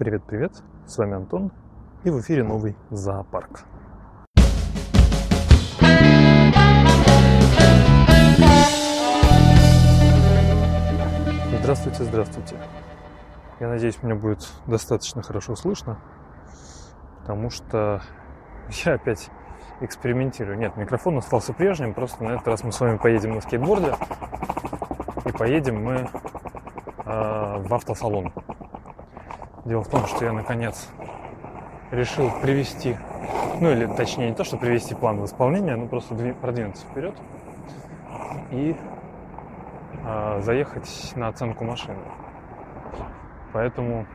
Привет-привет, с вами Антон, и в эфире новый зоопарк. Здравствуйте, здравствуйте. Я надеюсь, меня будет достаточно хорошо слышно, потому что я опять экспериментирую. Нет, микрофон остался прежним, просто на этот раз мы с вами поедем на скейтборде. И поедем мы э, в автосалон. Дело в том, что я наконец решил привести, ну или точнее не то, что привести план в исполнение, но просто продвинуться вперед и э, заехать на оценку машины. Поэтому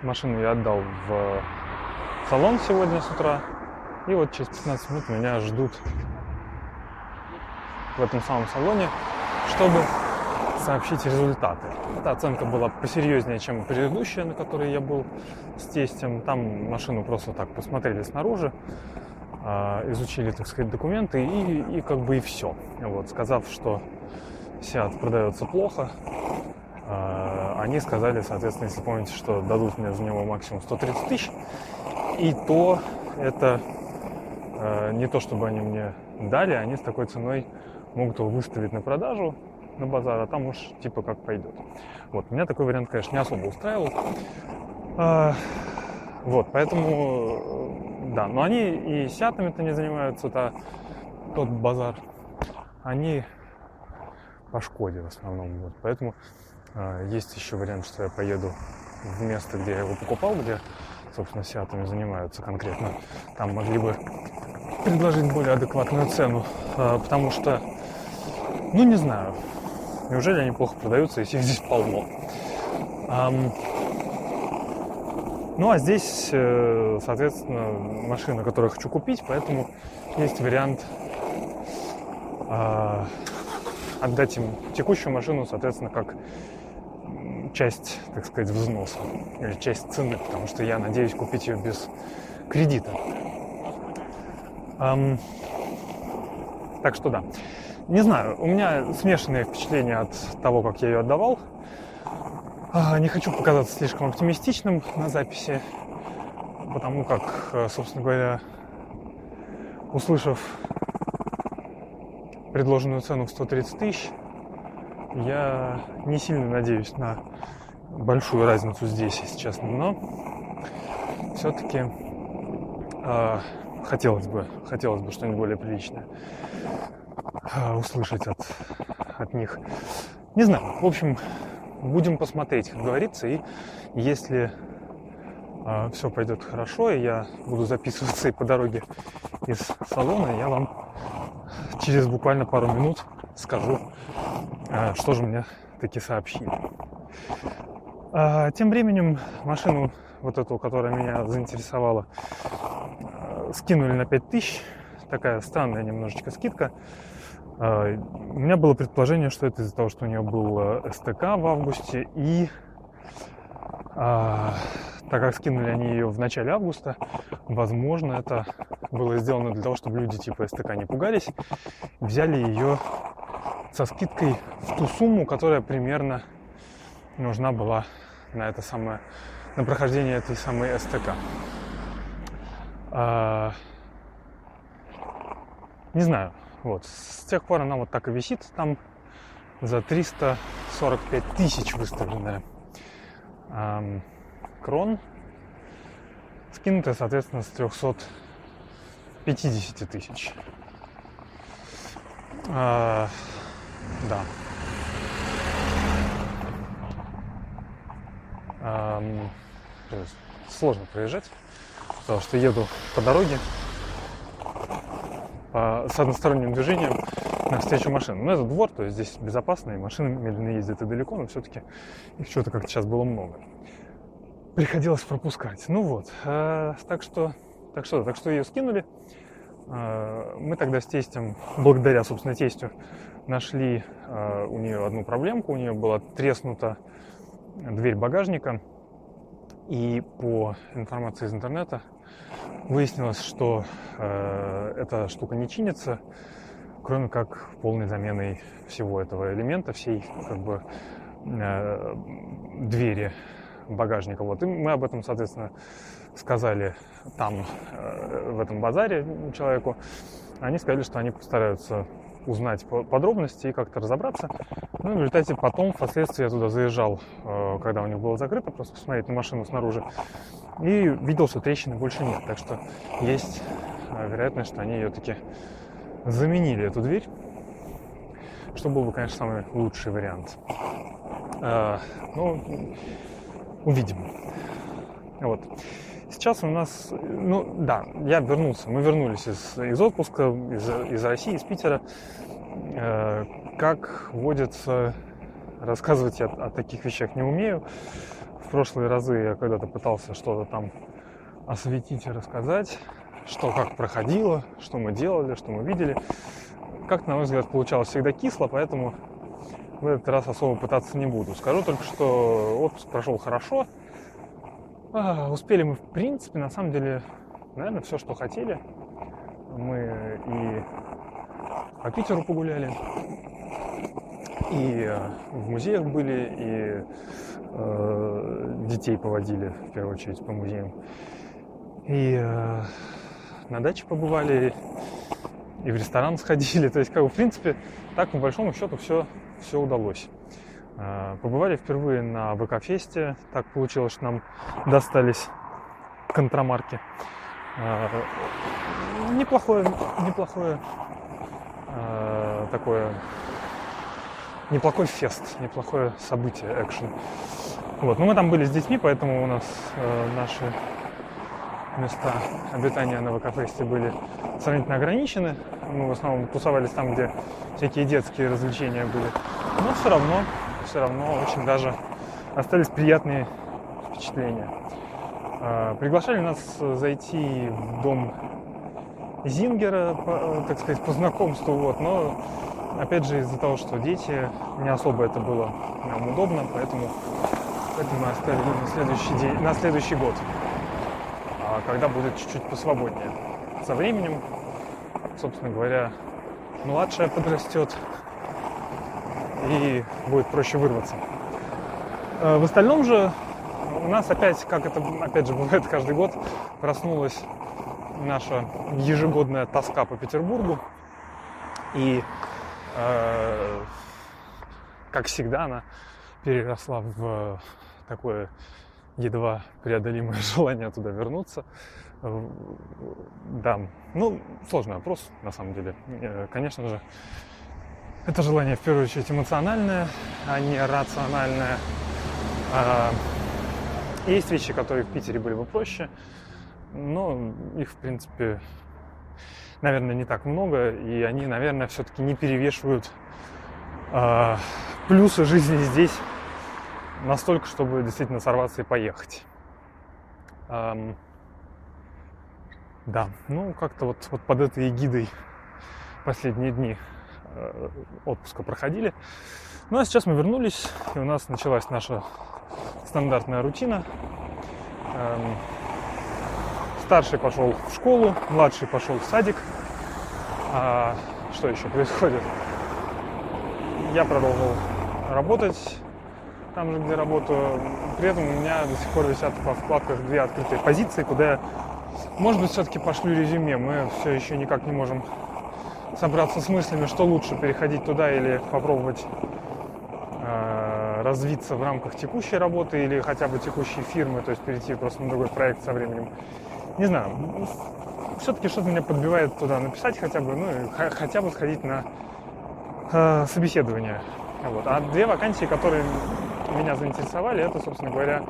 машину я отдал в салон сегодня с утра. И вот через 15 минут меня ждут в этом самом салоне, чтобы сообщить результаты. Эта оценка была посерьезнее, чем предыдущая, на которой я был с тестем. Там машину просто так посмотрели снаружи, а, изучили, так сказать, документы и, и как бы и все. Вот, сказав, что Seat продается плохо, а, они сказали, соответственно, если помните, что дадут мне за него максимум 130 тысяч, и то это а, не то, чтобы они мне дали, они с такой ценой могут его выставить на продажу, на базар, а там уж типа как пойдет. Вот, меня такой вариант, конечно, не особо устраивал. А, вот, поэтому, да, но они и сятами-то не занимаются, то тот базар. Они по Шкоде в основном. Вот, поэтому а, есть еще вариант, что я поеду в место, где я его покупал, где, собственно, сятами занимаются конкретно. Там могли бы предложить более адекватную цену, а, потому что, ну, не знаю, Неужели они плохо продаются, если их здесь полно? Um, ну а здесь, э, соответственно, машина, которую я хочу купить, поэтому есть вариант э, отдать им текущую машину, соответственно, как часть, так сказать, взноса или часть цены, потому что я надеюсь купить ее без кредита. Um, так что да. Не знаю, у меня смешанные впечатления от того, как я ее отдавал. А, не хочу показаться слишком оптимистичным на записи, потому как, э, собственно говоря, услышав предложенную цену в 130 тысяч, я не сильно надеюсь на большую разницу здесь, если честно, но все-таки э, а, хотелось бы, хотелось бы что-нибудь более приличное. А, услышать от, от них. Не знаю. В общем, будем посмотреть, как говорится. И если э, все пойдет хорошо, и я буду записываться и по дороге из салона, я вам через буквально пару минут скажу, э, что же мне таки сообщили. А, тем временем машину вот эту, которая меня заинтересовала, скинули на 5000. Такая странная немножечко скидка. А, у меня было предположение, что это из-за того, что у нее был э, СТК в августе, и а, так как скинули они ее в начале августа, возможно, это было сделано для того, чтобы люди типа СТК не пугались, взяли ее со скидкой в ту сумму, которая примерно нужна была на это самое, на прохождение этой самой СТК. А, не знаю, вот. С тех пор она вот так и висит там за 345 тысяч выставленная эм, крон. Скинутая, соответственно, с 350 тысяч. А, да. Эм, сложно проезжать, потому что еду по дороге, по, с односторонним движением навстречу машинам. Но это двор, то есть здесь безопасно, и машины медленно ездят и далеко, но все-таки их что-то как-то сейчас было много. Приходилось пропускать. Ну вот, э, так что, так что, так что ее скинули. Э, мы тогда с тестем, благодаря, собственно, тестю, нашли э, у нее одну проблемку. У нее была треснута дверь багажника. И по информации из интернета Выяснилось, что э, эта штука не чинится, кроме как полной заменой всего этого элемента, всей как бы э, двери багажника. Вот. И мы об этом, соответственно, сказали там, э, в этом базаре человеку. Они сказали, что они постараются узнать подробности и как-то разобраться. Ну, в результате потом, впоследствии, я туда заезжал, э, когда у них было закрыто, просто посмотреть на машину снаружи. И видел, что трещины больше нет. Так что есть э, вероятность, что они ее таки заменили, эту дверь. Что был бы, конечно, самый лучший вариант. Э, ну, увидим. Вот. Сейчас у нас, ну да, я вернулся, мы вернулись из, из отпуска, из, из России, из Питера. Э, как водится, рассказывать я о таких вещах не умею. В прошлые разы я когда-то пытался что-то там осветить и рассказать, что как проходило, что мы делали, что мы видели. Как, на мой взгляд, получалось всегда кисло, поэтому в этот раз особо пытаться не буду. Скажу только, что отпуск прошел хорошо. А, успели мы, в принципе, на самом деле, наверное, все, что хотели. Мы и по Питеру погуляли, и э, в музеях были, и э, детей поводили, в первую очередь, по музеям. И э, на даче побывали, и в ресторан сходили. То есть, как бы, в принципе, так, по большому счету, все, все удалось. Э, побывали впервые на ВК-фесте. Так получилось, что нам достались контрамарки. Э, неплохое, неплохое э, такое неплохой фест, неплохое событие, экшен. Вот. Но мы там были с детьми, поэтому у нас э, наши места обитания на ВК-фесте были сравнительно ограничены. Мы в основном тусовались там, где всякие детские развлечения были. Но все равно все равно очень даже остались приятные впечатления. А, приглашали нас зайти в дом Зингера, так сказать, по знакомству, вот, но опять же из-за того, что дети, не особо это было нам удобно, поэтому, поэтому мы оставили на следующий день, на следующий год, а когда будет чуть-чуть посвободнее. Со временем, собственно говоря, младшая подрастет, и будет проще вырваться. Э, в остальном же у нас опять, как это опять же бывает каждый год, проснулась наша ежегодная тоска по Петербургу. И, э, как всегда, она переросла в такое едва преодолимое желание туда вернуться. Э, да, ну, сложный вопрос, на самом деле. Э, конечно же, это желание в первую очередь эмоциональное, а не рациональное. А, есть вещи, которые в Питере были бы проще, но их, в принципе, наверное, не так много, и они, наверное, все-таки не перевешивают а, плюсы жизни здесь настолько, чтобы действительно сорваться и поехать. Да, ну как-то вот, вот под этой эгидой последние дни отпуска проходили. Ну а сейчас мы вернулись, и у нас началась наша стандартная рутина. Эм, старший пошел в школу, младший пошел в садик. А что еще происходит? Я продолжил работать там же, где работаю. При этом у меня до сих пор висят по вкладках две открытые позиции, куда я, может быть, все-таки пошлю резюме. Мы все еще никак не можем собраться с мыслями, что лучше, переходить туда или попробовать э, развиться в рамках текущей работы или хотя бы текущей фирмы, то есть перейти просто на другой проект со временем. Не знаю, все-таки что-то меня подбивает туда написать хотя бы, ну и хотя бы сходить на э, собеседование. Вот. А две вакансии, которые меня заинтересовали, это, собственно говоря,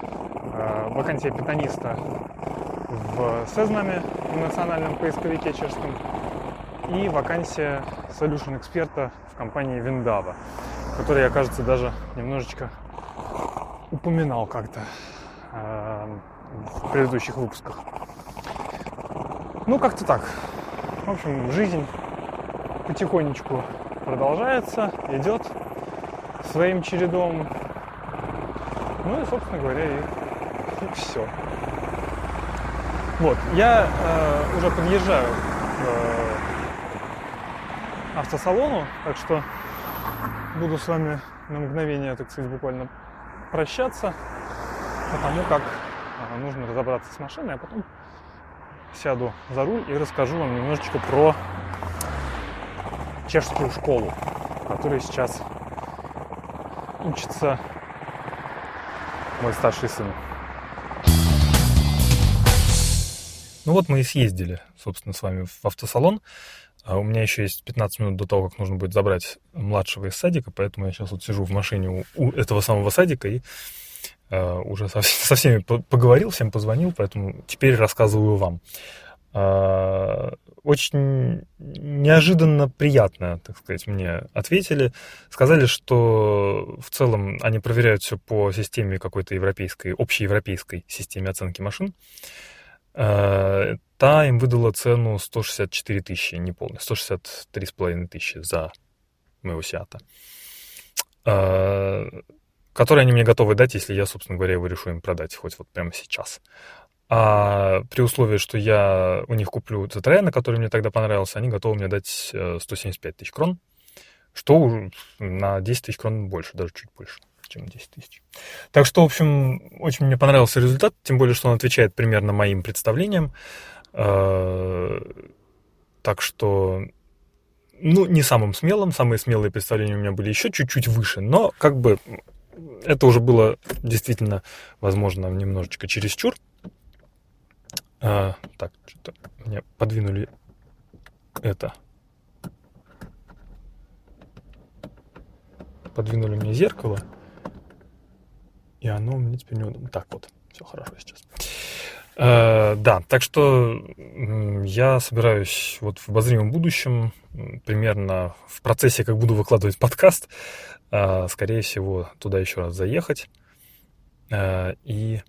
э, вакансия питаниста в Сезнаме, в национальном поисковике чешском, и вакансия solution эксперта в компании Виндава, которую я, кажется, даже немножечко упоминал как-то э, в предыдущих выпусках. Ну, как-то так. В общем, жизнь потихонечку продолжается, идет своим чередом. Ну и, собственно говоря, и, и все. Вот, я э, уже подъезжаю к автосалону, так что буду с вами на мгновение, так сказать, буквально прощаться. потому как нужно разобраться с машиной, а потом сяду за руль и расскажу вам немножечко про чешскую школу, в которой сейчас учится мой старший сын. Ну вот мы и съездили, собственно, с вами в автосалон. А у меня еще есть 15 минут до того, как нужно будет забрать младшего из садика, поэтому я сейчас вот сижу в машине у, у этого самого садика и э, уже со, со всеми поговорил, всем позвонил, поэтому теперь рассказываю вам. Э, очень неожиданно приятно, так сказать, мне ответили. Сказали, что в целом они проверяют все по системе какой-то европейской, общеевропейской системе оценки машин. Э, та им выдала цену 164 тысячи, не полный, 163 с половиной тысячи за моего Сиата, э, который они мне готовы дать, если я, собственно говоря, его решу им продать хоть вот прямо сейчас. А при условии, что я у них куплю Citroёn, который мне тогда понравился, они готовы мне дать 175 э, тысяч крон, что на 10 тысяч крон больше, даже чуть больше чем 10 тысяч. Так что, в общем, очень мне понравился результат, тем более, что он отвечает примерно моим представлениям. Э, так что, ну, не самым смелым, самые смелые представления у меня были еще чуть-чуть выше, но как бы это уже было действительно, возможно, немножечко чересчур. А, так, что-то мне подвинули это. Подвинули мне зеркало. И оно у меня теперь неудобно. Так вот, все хорошо сейчас. Э, да, так что я собираюсь вот в обозримом будущем, примерно в процессе, как буду выкладывать подкаст, э, скорее всего, туда еще раз заехать э, и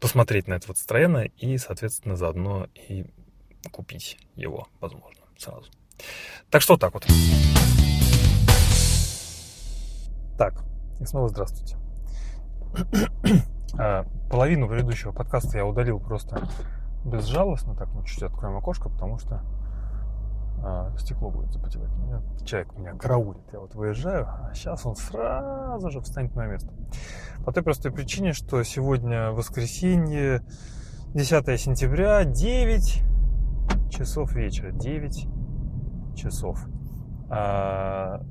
посмотреть на это вот Citroёn и, соответственно, заодно и купить его, возможно, сразу. Так что так вот. Так, и снова здравствуйте. А, половину предыдущего подкаста я удалил просто безжалостно. Так, мы чуть-чуть откроем окошко, потому что а, стекло будет запотевать. Человек меня караулит. Я вот выезжаю, а сейчас он сразу же встанет на место. По той простой причине, что сегодня воскресенье, 10 сентября, 9 часов вечера. 9 часов. А,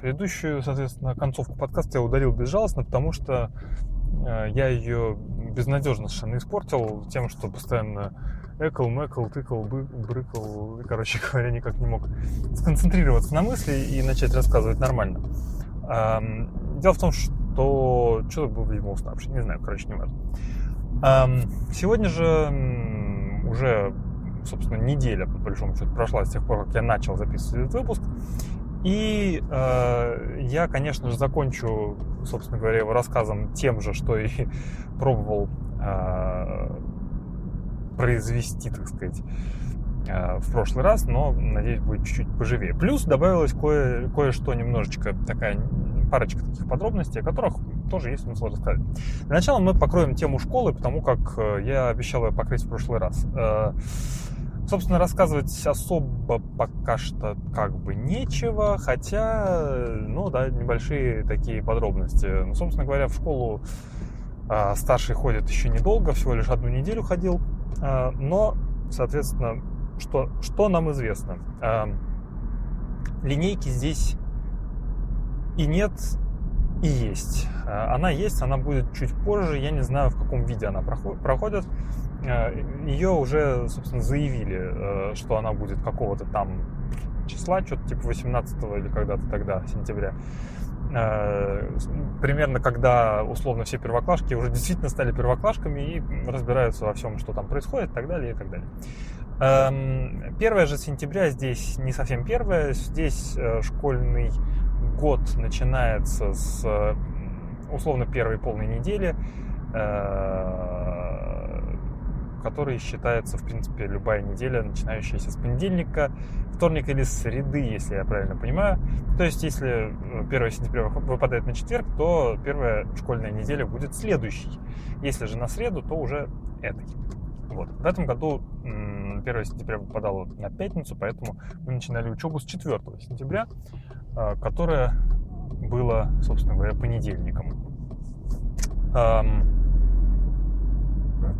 предыдущую, соответственно, концовку подкаста я удалил безжалостно, потому что а, я ее безнадежно совершенно испортил тем, что постоянно экал, мэкал, тыкал, брыкал, короче говоря, никак не мог сконцентрироваться на мысли и начать рассказывать нормально. Дело в том, что что-то был, видимо, уставший, не знаю, короче, не важно. Сегодня же уже, собственно, неделя, по большому счету, прошла с тех пор, как я начал записывать этот выпуск. И э, я, конечно же, закончу, собственно говоря, его рассказом тем же, что и пробовал э, произвести, так сказать, э, в прошлый раз, но, надеюсь, будет чуть-чуть поживее. Плюс добавилось кое- кое-что немножечко, такая парочка таких подробностей, о которых тоже есть смысл рассказать. Для начала мы покроем тему школы, потому как э, я обещал ее покрыть в прошлый раз. Э, собственно, рассказывать особо пока что как бы нечего, хотя, ну да, небольшие такие подробности. Ну, собственно говоря, в школу старший ходит еще недолго, всего лишь одну неделю ходил. А, но, соответственно, что, что нам известно? А, линейки здесь и нет, и есть. Она есть, она будет чуть позже, я не знаю, в каком виде она проходит. Ее уже, собственно, заявили, что она будет какого-то там числа, что-то типа 18 или когда-то тогда, сентября. Э, примерно когда условно все первоклашки уже действительно стали первоклашками и разбираются во всем, что там происходит, и так далее, и так далее. Эм, первое же сентября здесь не совсем первое, здесь э, школьный год начинается с условно первой полной недели который считается, в принципе, любая неделя, начинающаяся с понедельника, вторника или среды, если я правильно понимаю. То есть, если 1 э, сентября выпадает на четверг, то первая школьная неделя будет следующей. Если же на среду, то уже этой. Вот. В этом году 1 сентября выпадало на пятницу, поэтому мы начинали учебу с 4 сентября, э, которая была, собственно говоря, понедельником.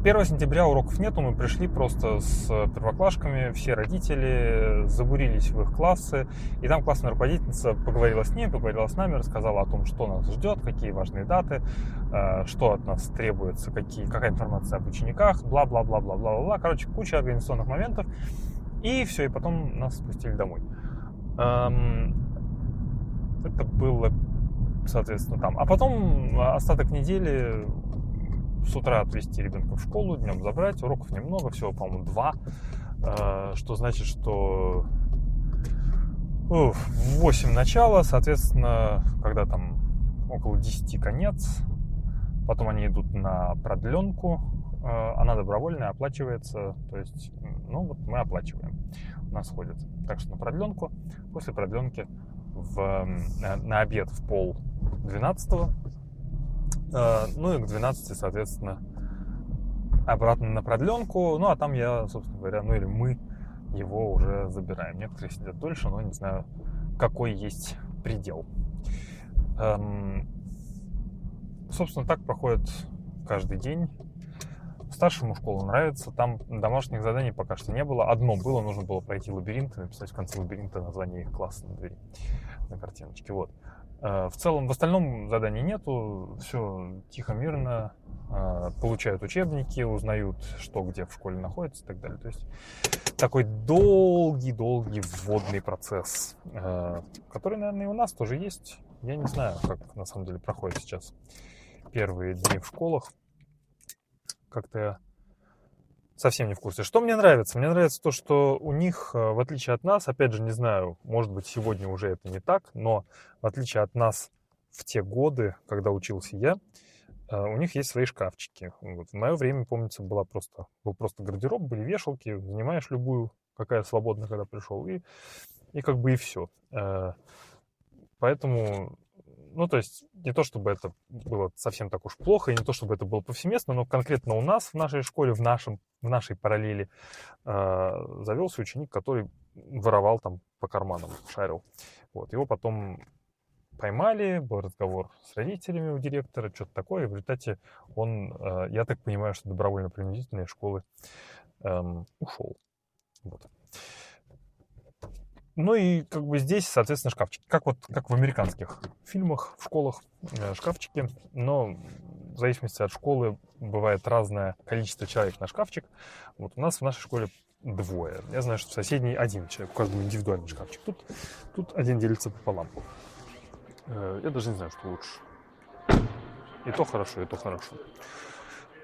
1 сентября уроков нету, мы пришли просто с первоклашками, все родители забурились в их классы, и там классная руководительница поговорила с ними, поговорила с нами, рассказала о том, что нас ждет, какие важные даты, э, что от нас требуется, какие, какая информация об учениках, бла-бла-бла-бла-бла-бла, короче, куча организационных моментов, и все, и потом нас спустили домой. Эм, это было, соответственно, там. А потом остаток недели с утра отвезти ребенка в школу, днем забрать, уроков немного, всего, по-моему, два, э, что значит, что в 8 начало, соответственно, когда там около 10 конец, потом они идут на продленку, э, она добровольная, оплачивается, то есть, ну вот мы оплачиваем, у нас ходят. Так что на продленку, после продленки в, на обед в пол 12 Э, ну и к 12, соответственно, обратно на продленку. Ну, а там я, собственно говоря, ну или мы его уже забираем. Некоторые сидят дольше, но не знаю, какой есть предел. Эм, собственно, так проходит каждый день. Старшему школу нравится. Там домашних заданий пока что не было. Одно было, нужно было пройти лабиринт и написать в конце лабиринта название их класса на двери, на картиночке. Вот. Э, в целом, в остальном заданий нету, все тихо, мирно, э, получают учебники, узнают, что где в школе находится и так далее. То есть такой долгий-долгий вводный процесс, э, который, наверное, и у нас тоже есть. Я не знаю, как на самом деле проходит сейчас первые дни в школах. Как-то я совсем не в курсе. Что мне нравится? Мне нравится то, что у них, э, в отличие от нас, опять же, не знаю, может быть, сегодня уже это не так, но в отличие от нас в те годы, когда учился я, э, у них есть свои шкафчики. Вот. В мое время, помнится, была просто, был просто гардероб, были вешалки, занимаешь любую, какая свободная, когда пришел, и, и как бы и все. Э, поэтому ну, то есть не то, чтобы это было совсем так уж плохо, и не то, чтобы это было повсеместно, но конкретно у нас в нашей школе, в, нашем, в нашей параллели э, завелся ученик, который воровал там по карманам, шарил. Вот. Его потом поймали, был разговор с родителями у директора, что-то такое, и в результате он, э, я так понимаю, что добровольно-принудительные школы э, ушел. Вот. Ну и как бы здесь, соответственно, шкафчики. Как вот как в американских фильмах, в школах э, шкафчики. Но в зависимости от школы бывает разное количество человек на шкафчик. Вот у нас в нашей школе двое. Я знаю, что в соседней один человек, у каждого индивидуальный шкафчик. Тут, тут один делится пополам. Э, я даже не знаю, что лучше. И то хорошо, и то хорошо.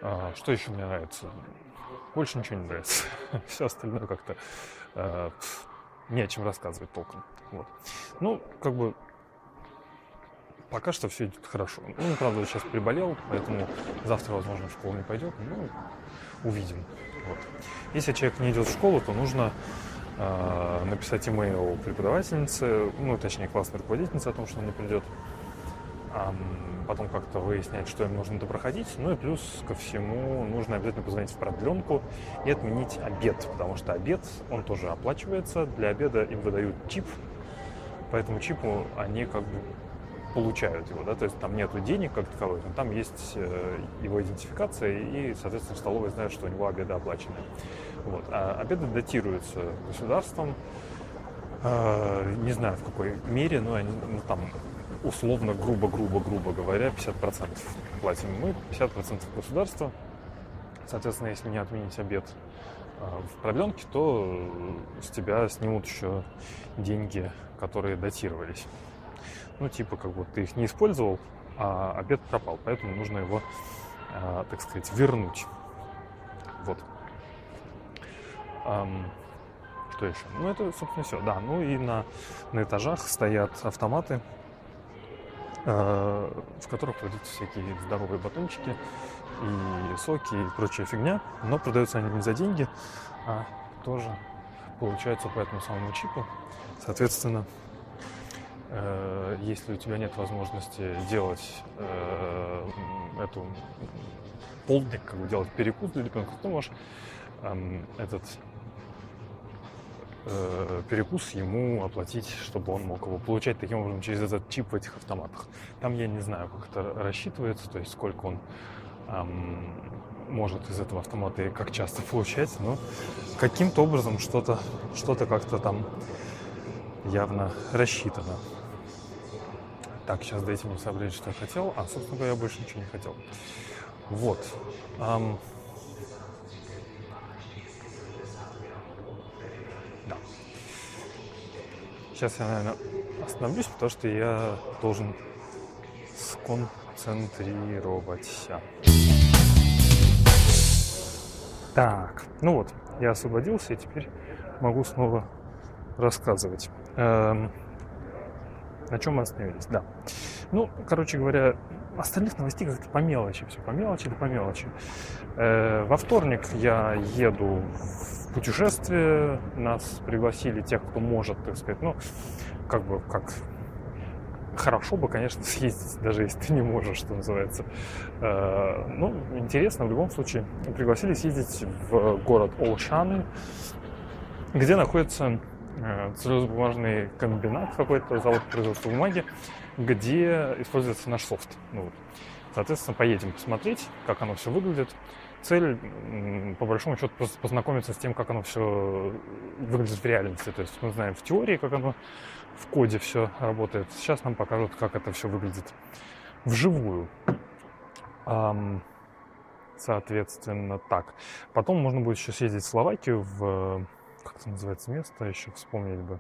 А, что еще мне нравится? Больше ничего не нравится. Все остальное как-то э, не о чем рассказывать толком. Вот. Ну, как бы пока что все идет хорошо. Ну, правда, сейчас приболел, поэтому завтра, возможно, в школу не пойдет. Ну, увидим. Вот. Если человек не идет в школу, то нужно э, написать имейл преподавательнице, ну, точнее, классной руководительнице о том, что он не придет потом как-то выяснять, что им нужно допроходить. Ну и плюс ко всему нужно обязательно позвонить в продленку и отменить обед, потому что обед, он тоже оплачивается. Для обеда им выдают чип, по этому чипу они как бы получают его, да, то есть там нету денег как таковых, но там есть э, его идентификация, и, соответственно, столовые знают, что у него обеды оплачены. Вот. А обеды датируются государством, э, не знаю в какой мере, но они, ну, там условно, грубо-грубо-грубо говоря, 50% платим мы, 50% государство. Соответственно, если не отменить обед а, в продленке, то с тебя снимут еще деньги, которые датировались. Ну, типа, как бы ты их не использовал, а обед пропал, поэтому нужно его, а, так сказать, вернуть. Вот. Что еще? Ну, это, собственно, все. Да, ну и на, на этажах стоят автоматы Э, в которых продаются всякие здоровые батончики и соки и прочая фигня, но продаются они не за деньги, а тоже получаются по этому самому чипу. Соответственно, э, если у тебя нет возможности делать э, эту полдник, как бы делать перекус для ребенка, ты можешь эм, этот э, перекус ему оплатить, чтобы он мог его получать таким образом через этот чип в этих автоматах. Там я не знаю, как это рассчитывается, то есть сколько он эм, может из этого автомата и как часто получать, но каким-то образом что-то что как-то там явно рассчитано. Так, сейчас дайте мне сообразить, что я хотел. А, собственно говоря, я больше ничего не хотел. Вот. Эм, да. Сейчас я, наверное, остановлюсь, потому что я должен сконцентрироваться. Так, ну вот, я освободился и теперь могу снова рассказывать. Эм, на чем мы остановились? Да. Ну, короче говоря, остальных новостей как-то по мелочи, все по мелочи, да по мелочи. Э, во вторник я еду в путешествие, нас пригласили тех, кто может, так сказать, ну, как бы, как хорошо бы, конечно, съездить, даже если ты не можешь, что называется. Э, ну, интересно, в любом случае. Пригласили съездить в город Олшаны, где находится э, целлюлозно-бумажный комбинат какой-то, завод производства бумаги, где используется наш софт. Ну. Соответственно, поедем посмотреть, как оно все выглядит. Цель, по большому счету, просто познакомиться с тем, как оно все выглядит в реальности. То есть мы знаем в теории, как оно в коде все работает. Сейчас нам покажут, как это все выглядит вживую. Соответственно, так. Потом можно будет еще съездить в Словакию, в... Как это называется место? Еще вспомнить бы.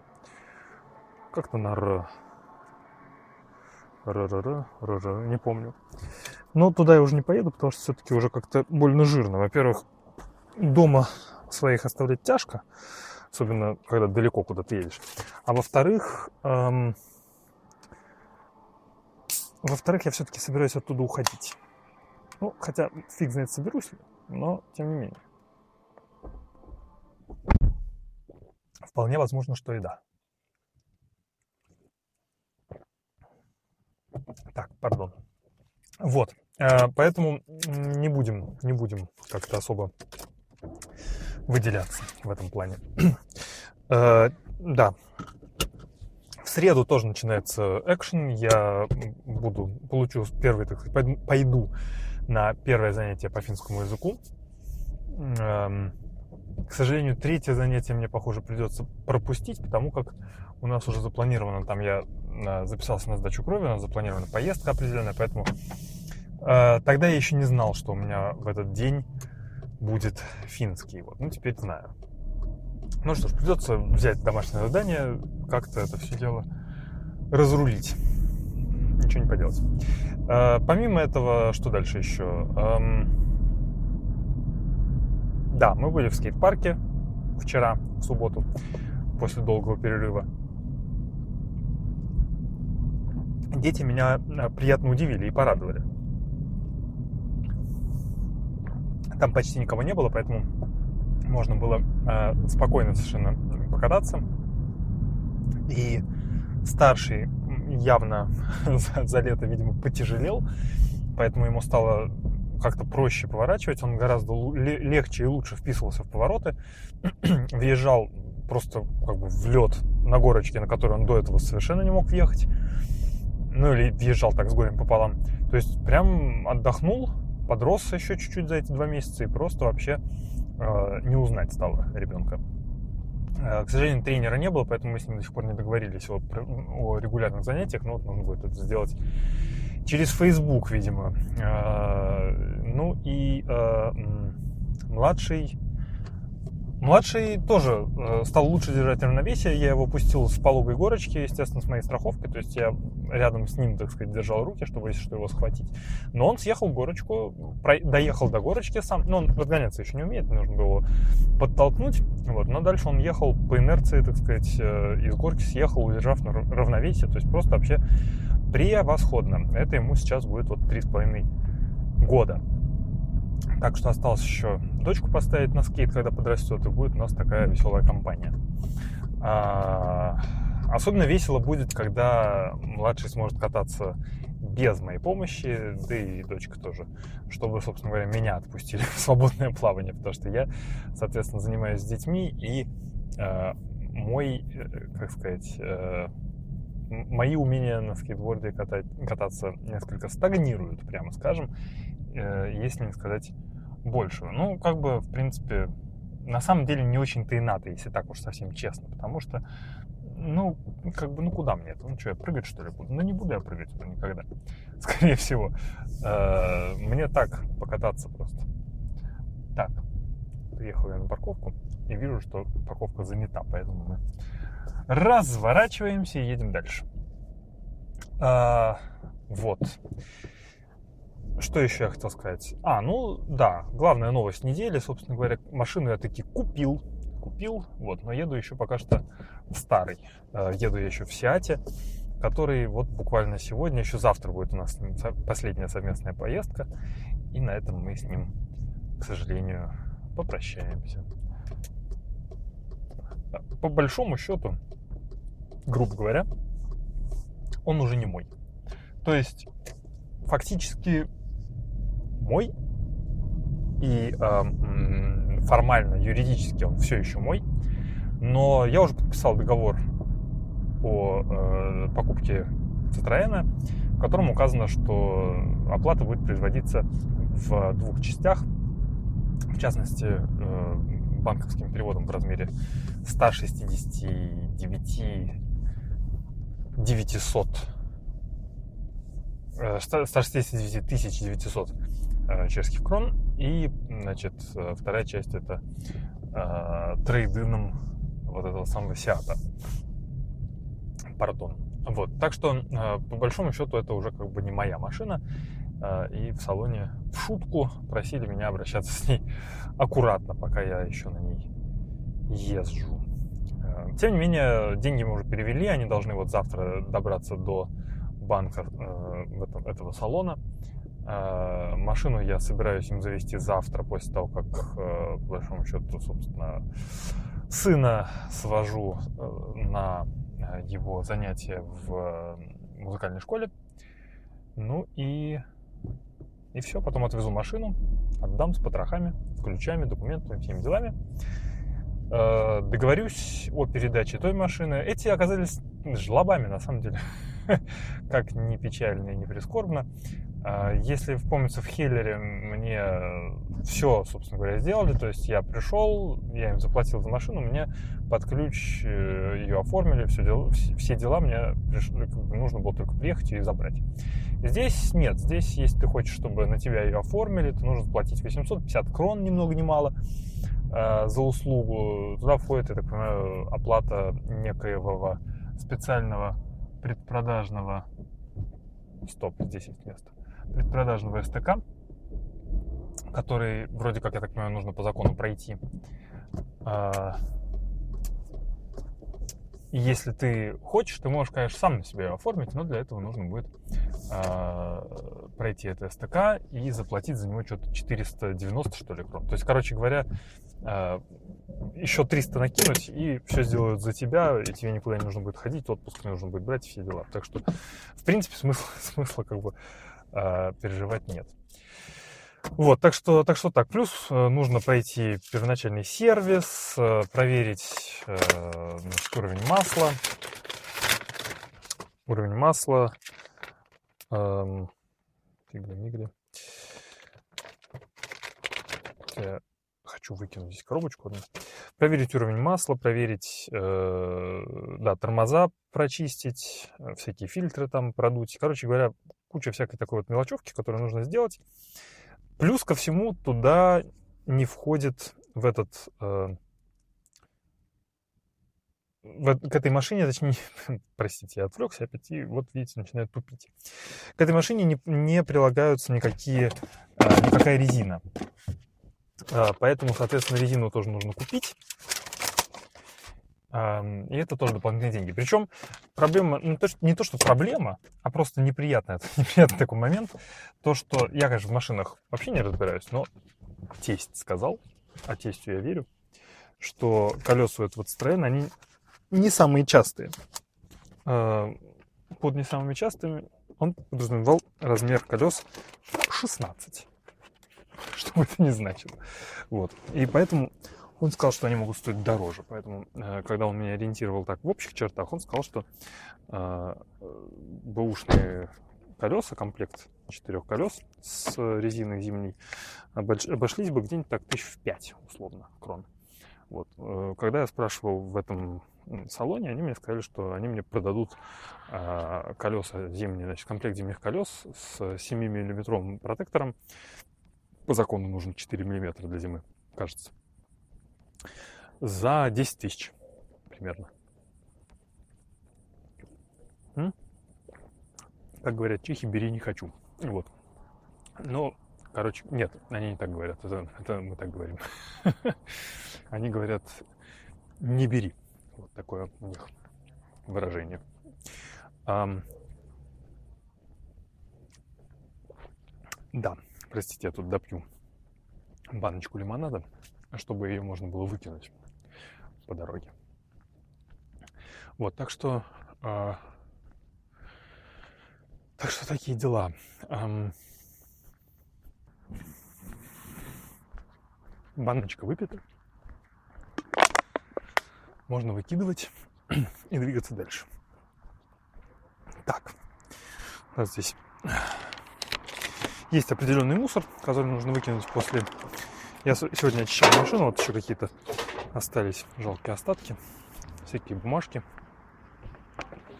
Как-то на Р. Р, Р, Р, Р, Р, не помню. Но туда я уже не поеду, потому что все-таки уже как-то больно жирно. Во-первых, дома своих оставлять тяжко особенно когда далеко куда-то едешь. А во-вторых, эм, во-вторых, я все-таки собираюсь оттуда уходить. Ну, хотя фиг знает, соберусь ли, но тем не менее. Вполне возможно, что и да. Так, пардон. Вот, поэтому не будем, не будем как-то особо выделяться в этом плане. Э, да. В среду тоже начинается экшен. Я буду, получу первый, так сказать, пойду на первое занятие по финскому языку. Эм, к сожалению, третье занятие мне, похоже, придется пропустить, потому как у нас уже запланировано, там я э, записался на сдачу крови, у нас запланирована поездка определенная, поэтому э, тогда я еще не знал, что у меня в этот день будет финский. Вот. Ну, теперь знаю. Ну что ж, придется взять домашнее задание, как-то это все дело разрулить. Ничего не поделать. А, помимо этого, что дальше еще? Эм, да, мы были в скейт-парке вчера, в субботу, после долгого перерыва. Дети меня э, приятно удивили и порадовали. Там почти никого не было, поэтому можно было э, спокойно совершенно покататься. И старший явно за, за лето, видимо, потяжелел, поэтому ему стало как-то проще поворачивать, он гораздо легче и лучше вписывался в повороты, въезжал просто как бы в лед на горочке, на которой он до этого совершенно не мог въехать, ну или въезжал так с горем пополам. То есть прям отдохнул, подрос еще чуть-чуть за эти два месяца и просто вообще э, не узнать стало ребенка. Э, к сожалению, тренера не было, поэтому мы с ним до сих пор не договорились о, о регулярных занятиях, но вот нужно будет это сделать через Facebook, видимо. Э, ну и э, младший Младший тоже э, стал лучше держать равновесие. Я его пустил с пологой горочки, естественно, с моей страховкой. То есть я рядом с ним, так сказать, держал руки, чтобы, если что, его схватить. Но он съехал горочку, доехал до горочки сам. Но он разгоняться еще не умеет, нужно было подтолкнуть. Вот. Но дальше он ехал по инерции, так сказать, э, из горки съехал, удержав на равновесие. То есть просто вообще превосходно. Это ему сейчас будет вот три с половиной года. Так что осталось еще дочку поставить на скейт, когда подрастет, и будет у нас такая веселая компания. А, особенно весело будет, когда младший сможет кататься без моей помощи, да и дочка тоже, чтобы, собственно говоря, меня отпустили в свободное плавание, потому что я, соответственно, занимаюсь с детьми, и э, мой, как сказать, мои умения на скейтборде катать, кататься несколько стагнируют, прямо скажем, если не сказать большего. Ну, как бы, в принципе, на самом деле не очень-то и надо, если так уж совсем честно, потому что, ну, как бы, ну куда мне это? Ну что, я прыгать что ли буду? Ну не буду я прыгать уже никогда, скорее всего. Э, мне так покататься просто. Так, приехал я на парковку и вижу, что парковка занята, поэтому мы разворачиваемся и едем дальше. А, вот. Что еще я хотел сказать? А, ну да, главная новость недели, собственно говоря, машину я таки купил. Купил, вот, но еду еще пока что в старый. Э, еду я еще в Сиате, который вот буквально сегодня, еще завтра будет у нас последняя совместная поездка. И на этом мы с ним, к сожалению, попрощаемся. По большому счету, грубо говоря, он уже не мой. То есть, фактически мой, и э, формально, юридически он все еще мой, но я уже подписал договор о э, покупке Citroёn, в котором указано, что оплата будет производиться в двух частях, в частности, э, банковским переводом в размере 169 900 169 900 Э, чешских крон. И, значит, э, вторая часть это э, трейдином вот этого самого Сиата. Пардон. Вот. Так что, э, по большому счету, это уже как бы не моя машина. Э, и в салоне в шутку просили меня обращаться с ней аккуратно, пока я еще на ней езжу. Э, тем не менее, деньги мы уже перевели, они должны вот завтра добраться до банка э, этого салона. Э, машину я собираюсь им завести завтра, после того, как, э, по большому счету, собственно, сына свожу э, на его занятия в музыкальной школе. Ну и, и все. Потом отвезу машину, отдам с потрохами, ключами, документами, всеми делами. Договорюсь о передаче той машины. Эти оказались жлобами, на самом деле. Как ни печально и не прискорбно. А, если вспомнится, в Хиллере мне все, собственно говоря, сделали. То есть я пришел, я им заплатил за машину, мне под ключ э, ее оформили, все дела, все дела мне пришли, бы нужно было только приехать и забрать. Здесь нет, здесь, если ты хочешь, чтобы на тебя ее оформили, то нужно заплатить 850 крон, ни много ни мало, э, за услугу. Туда входит, я так понимаю, оплата некоего специального предпродажного Стоп, здесь есть место предпродажного СТК, который вроде как, я так понимаю, нужно по закону пройти. А, и если ты хочешь, ты можешь, конечно, сам на себя оформить, но для этого нужно будет э, пройти это СТК и заплатить за него что-то 490, что ли, крон. То есть, короче говоря, э, еще 300 накинуть, и все сделают за тебя, и тебе никуда не нужно будет ходить, отпуск не нужно будет брать, все дела. Так что, в принципе, смысла, смысла как бы э, переживать нет. Вот, так что, так что так. Плюс э, нужно пройти первоначальный сервис, э, проверить э, значит, уровень масла. Уровень масла. Эм, фигли-мигли. Хочу выкинуть здесь коробочку одну. Проверить уровень масла, проверить, э, да, тормоза прочистить, э, всякие фильтры там продуть. Короче говоря, куча всякой такой вот мелочевки, которую нужно сделать. Плюс ко всему туда не входит в этот... Э, в, к этой машине, точнее, простите, я отвлекся опять, и вот, видите, начинает тупить. К этой машине не, не прилагаются никакие, э, никакая резина. Э, поэтому, соответственно, резину тоже нужно купить. И это тоже дополнительные деньги. Причем проблема, ну, то, что, не то, что проблема, а просто неприятный, неприятный такой момент, то, что я, конечно, в машинах вообще не разбираюсь, но тесть сказал, а тестью я верю, что колеса у этого Citroёn, они не самые частые. А, под не самыми частыми он подразумевал размер колес 16. Что бы это ни значило. Вот. И поэтому Он сказал, что они могут стоить дороже. Поэтому, э, когда он меня ориентировал так в общих чертах, он сказал, что э, бэушные колеса, комплект четырех колес с резиной зимней, обошлись бы где-нибудь так тысяч в пять, условно, крон. Вот. Э, когда я спрашивал в этом салоне, они мне сказали, что они мне продадут э, колеса зимние, значит, комплект зимних колес с 7-миллиметровым протектором. По закону нужно 4 миллиметра для зимы, кажется за 10 тысяч примерно. Как говорят чехи, бери не хочу. Вот. Но, короче, нет, они не так говорят. Это, это мы так говорим. Они говорят, не бери. Вот такое у них выражение. Да, простите, я тут допью баночку лимонада, чтобы ее можно было выкинуть по дороге. Вот, так что, э, так что такие дела. Эм, баночка выпита. Можно выкидывать и двигаться дальше. Так, нас здесь есть определенный мусор, который нужно выкинуть после... Я сегодня очищал машину, вот еще какие-то остались жалкие остатки, всякие бумажки,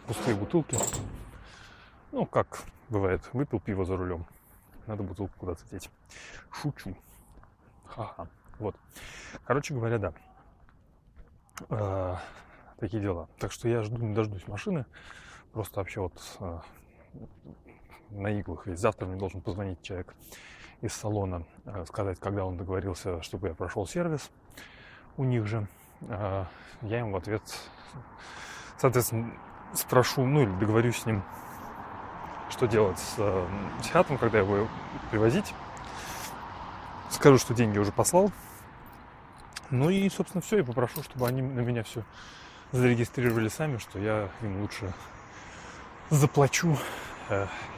пустые бутылки. Ну, как бывает, выпил пиво за рулем, надо бутылку куда-то деть. Шучу. Ха-ха. Вот. Короче говоря, да. Э, такие дела. Так что я жду, не дождусь машины. Просто вообще вот э, на иглах. Ведь завтра мне должен позвонить человек из салона, э, сказать, когда он договорился, чтобы я прошел сервис у них же. А, я им в ответ, соответственно, спрошу, ну или договорюсь с ним, что делать с э, психиатром, когда его привозить. Скажу, что деньги уже послал. Ну и, собственно, все, и попрошу, чтобы они на меня все зарегистрировали сами, что я им лучше заплачу э,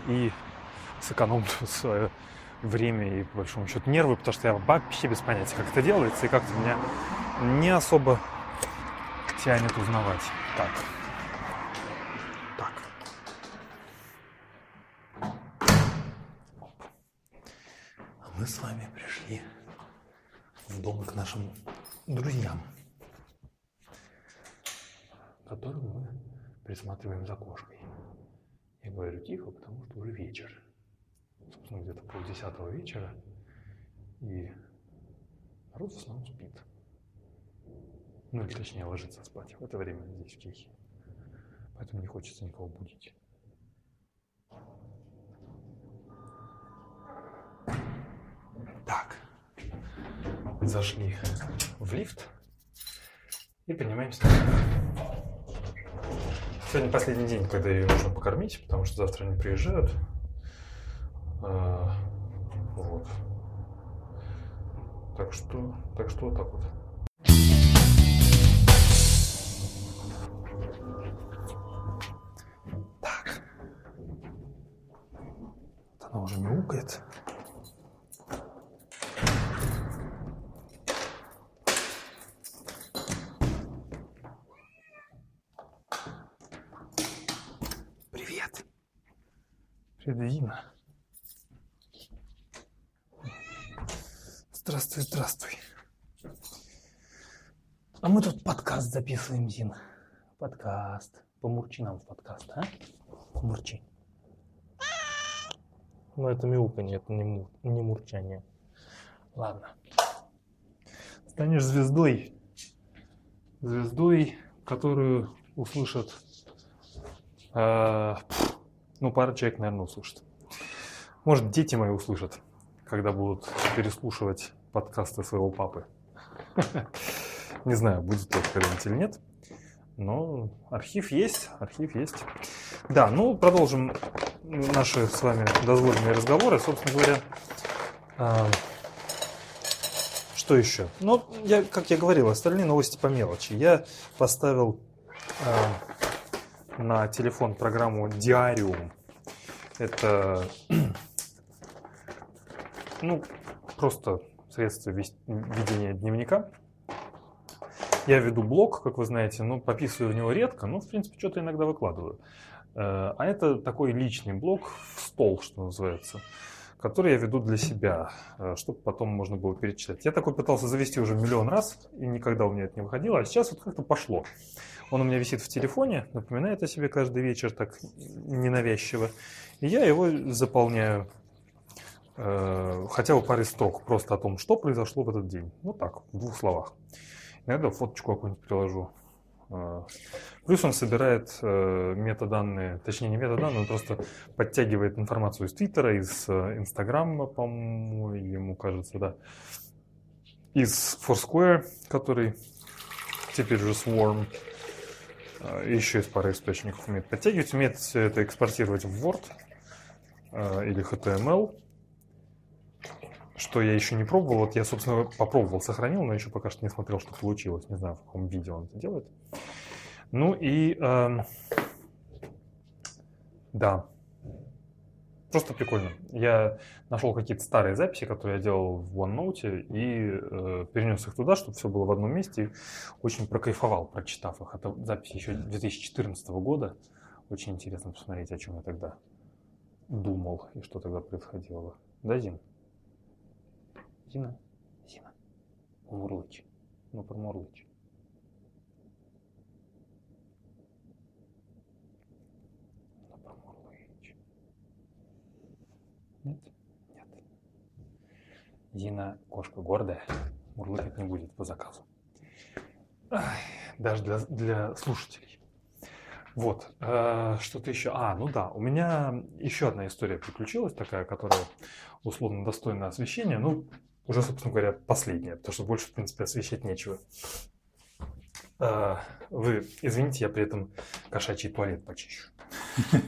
и сэкономлю свое время и, по большому счету, нервы, потому что я вообще без понятия, как это делается, и как-то меня не особо тянет узнавать. Так. Так. А мы с вами пришли в дом к нашим друзьям, которым мы присматриваем за кошкой. Я говорю тихо, потому что уже вечер. Собственно, где-то полдесятого вечера. И народ в основном спит. Ну или точнее ложиться спать в это время здесь, в Чехии. Поэтому не хочется никого будить. Так, зашли в лифт и поднимаемся. Сегодня последний день, когда ее нужно покормить, потому что завтра они приезжают. А, вот. Так что, так что вот так вот. Она уже мяукает. Привет. Дина. Здравствуй, здравствуй. А мы тут подкаст записываем, Зин. Подкаст. Помурчи нам в подкаст, а? Помурчи. Но это мяуканье, это не, мур, не мурчание. Ладно. Станешь звездой. Звездой, которую услышат... Э, ну, пара человек, наверное, услышат. Может, дети мои услышат, когда будут переслушивать подкасты своего папы. Не знаю, будет это когда-нибудь или нет. Но архив есть, архив есть. Да, ну продолжим наши с вами дозволенные разговоры. Собственно говоря, э, что еще? Ну, я, как я говорил, остальные новости по мелочи. Я поставил э, на телефон программу Диариум. Это ну, просто средство ведения дневника я веду блог, как вы знаете, но пописываю в него редко, но, в принципе, что-то иногда выкладываю. Э, а это такой личный блог в стол, что называется, который я веду для себя, э, чтобы потом можно было перечитать. Я такой пытался завести уже миллион раз, и никогда у меня это не выходило, а сейчас вот как-то пошло. Он у меня висит в телефоне, напоминает о себе каждый вечер так ненавязчиво. И я его заполняю э, хотя бы парой строк просто о том, что произошло в этот день. Вот так, в двух словах. Иногда фоточку какую-нибудь приложу. Э, плюс он собирает э, метаданные, точнее не метаданные, он просто подтягивает информацию из Твиттера, из э, Инстаграма, по-моему, кажется, да. Из Foursquare, который теперь уже Swarm. Э, еще из пары источников умеет подтягивать, умеет все это экспортировать в Word э, или HTML, что я еще не пробовал. Вот я, собственно, попробовал, сохранил, но еще пока что не смотрел, что получилось. Не знаю, в каком виде он это делает. Ну и э, да, Просто прикольно. Я нашел какие-то старые записи, которые я делал в OneNote, и э, перенес их туда, чтобы все было в одном месте. И очень прокайфовал, прочитав их. Это записи еще 2014 года. Очень интересно посмотреть, о чем я тогда думал и что тогда происходило. Да, Зин? Зина? Зина. Мурлыч. Ну, про Мурлыч. Нет? Нет. Зина кошка гордая, мурлыкать не будет по заказу. Ай, даже для, для слушателей. Вот, э, что-то еще. А, ну да, у меня еще одна история приключилась такая, которая условно достойна освещения. Ну, уже, собственно говоря, последняя, потому что больше, в принципе, освещать нечего. Э, вы извините, я при этом кошачий туалет почищу.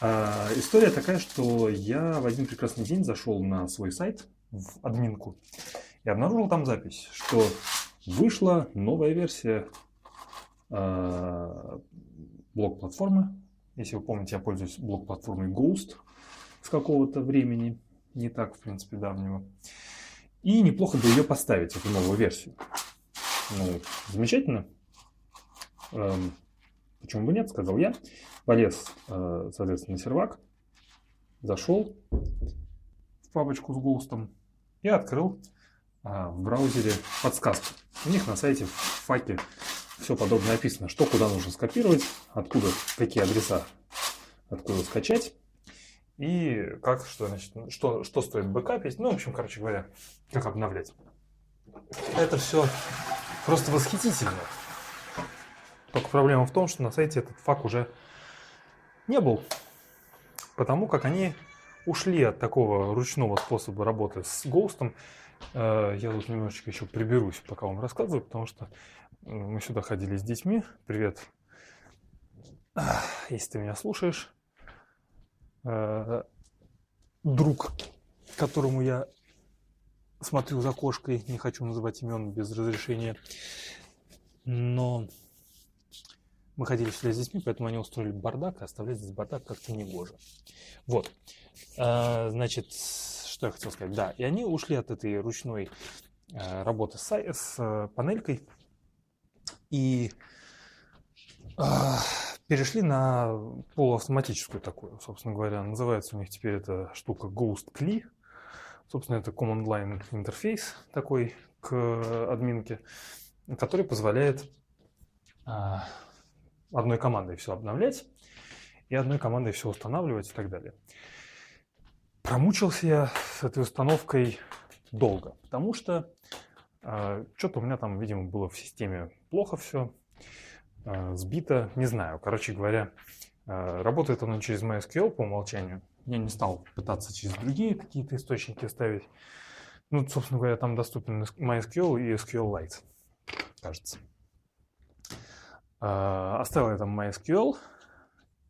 А, история такая, что я в один прекрасный день зашел на свой сайт, в админку, и обнаружил там запись, что вышла новая версия а, блок-платформы. Если вы помните, я пользуюсь блок-платформой Ghost с какого-то времени, не так, в принципе, давнего. И неплохо бы ее поставить, эту новую версию. Ну, замечательно. Эм, почему бы нет, сказал я полез, э, соответственно, на сервак, зашел в папочку с ГОСТом и открыл а, в браузере подсказку. У них на сайте в факе все подробно описано, что куда нужно скопировать, откуда, какие адреса, откуда скачать и как, что, значит, что, что стоит бэкапить. Ну, в общем, короче говоря, как обновлять. Это все просто восхитительно. Только проблема в том, что на сайте этот фак уже не был, потому как они ушли от такого ручного способа работы с ГОСТом. Э, я тут немножечко еще приберусь, пока вам рассказываю, потому что э, мы сюда ходили с детьми. Привет, если ты меня слушаешь. Э, друг, которому я смотрю за кошкой, не хочу называть имен без разрешения, но мы ходили сюда с детьми, поэтому они устроили бардак, и оставлять здесь бардак как-то не гоже. Вот. А, значит, что я хотел сказать? Да, и они ушли от этой ручной а, работы с, с а, панелькой и перешли на полуавтоматическую такую, собственно говоря. Называется у них теперь эта штука Ghost CLI. Собственно, это Command Line интерфейс такой к админке, который позволяет одной командой все обновлять и одной командой все устанавливать и так далее. Промучился я с этой установкой долго, потому что э, что-то у меня там, видимо, было в системе плохо все, сбито, не знаю. Короче говоря, э, работает оно через MySQL по умолчанию. Я не стал пытаться через другие какие-то источники ставить. Ну, собственно говоря, там доступен MySQL и SQLite, кажется. А, оставил я там MySQL,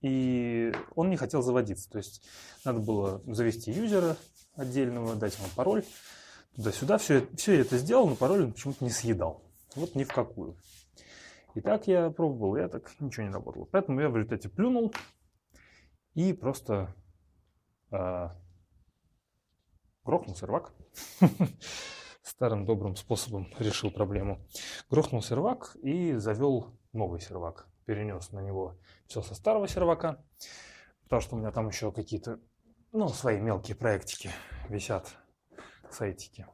и он не хотел заводиться. То есть надо было завести юзера отдельного, дать ему пароль, туда-сюда. Все, все это сделал, но пароль он почему-то не съедал. Вот ни в какую. И так я пробовал, я так ничего не работало. Поэтому я в результате плюнул и просто э, грохнул сервак. старым добрым способом решил проблему. Грохнул сервак и завел новый сервак. Перенес на него все со старого сервака, потому что у меня там еще какие-то, ну, свои мелкие проектики висят, сайтики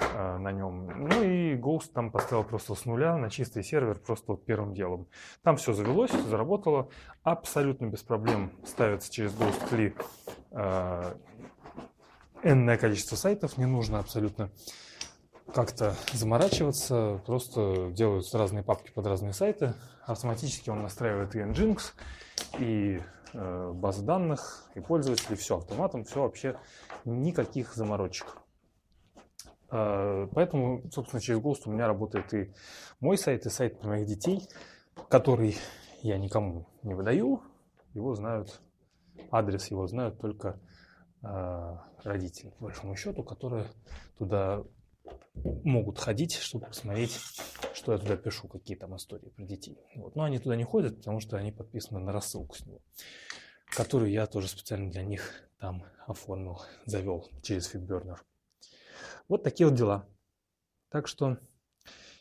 на нем. Ну и Ghost там поставил просто с нуля на чистый сервер просто вот первым делом. Там все завелось, заработало. Абсолютно без проблем ставится через Ghost Cli э, энное количество сайтов. Не нужно абсолютно как-то заморачиваться, просто делаются разные папки под разные сайты. Автоматически он настраивает и Nginx, и э, базы данных, и пользователей, все автоматом, все вообще никаких заморочек. Э, поэтому, собственно, через Ghost у меня работает и мой сайт, и сайт моих детей, который я никому не выдаю. Его знают, адрес его знают только э, родители, по большому счету, которые туда могут ходить, чтобы посмотреть, что я туда пишу, какие там истории про детей. Вот. Но они туда не ходят, потому что они подписаны на рассылку с него, которую я тоже специально для них там оформил, завел через FitBurner. Вот такие вот дела. Так что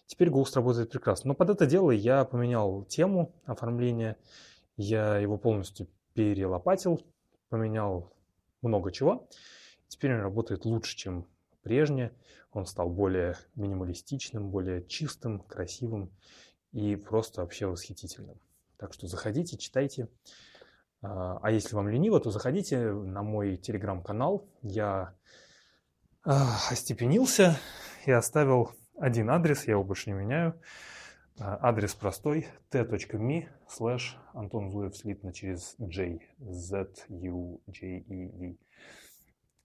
теперь Ghost работает прекрасно. Но под это дело я поменял тему оформления. Я его полностью перелопатил, поменял много чего. Теперь он работает лучше, чем прежнее. Он стал более минималистичным, более чистым, красивым и просто вообще восхитительным. Так что заходите, читайте. А, а если вам лениво, то заходите на мой телеграм-канал. Я остепенился и оставил один адрес, я его больше не меняю. А, адрес простой t.me slash Антон Зуев слитно через J, Z, U, J, E, V.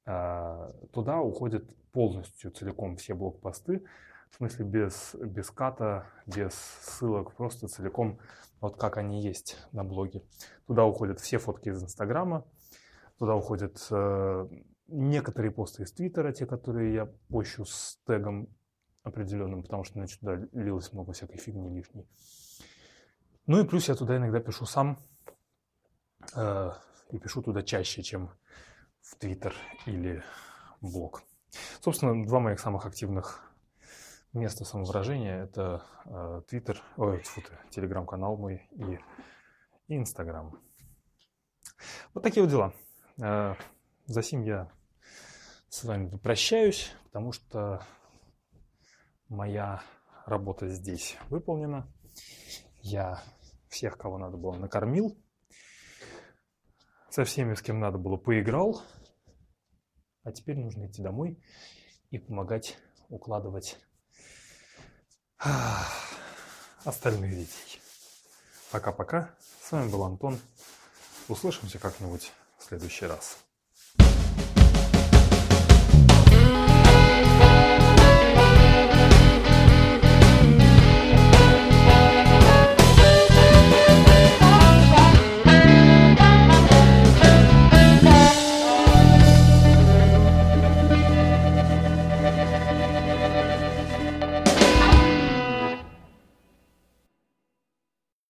А, туда уходят полностью, целиком все блокпосты, в смысле без, без ката, без ссылок, просто целиком вот как они есть на блоге. Туда уходят все фотки из Инстаграма, туда уходят э, некоторые посты из Твиттера, те, которые я пощу с тегом определенным, потому что значит, туда лилось много всякой фигни лишней. Ну и плюс я туда иногда пишу сам, э, и пишу туда чаще, чем в Твиттер или блог. Собственно, два моих самых активных места самовыражения – это э, Твиттер, ой, фу ты, Телеграм-канал мой и Инстаграм. Вот такие вот дела. Э, за сим я с вами прощаюсь, потому что моя работа здесь выполнена. Я всех, кого надо было, накормил. Со всеми, с кем надо было, поиграл. А теперь нужно идти домой и помогать укладывать остальных детей. Пока-пока. С вами был Антон. Услышимся как-нибудь в следующий раз.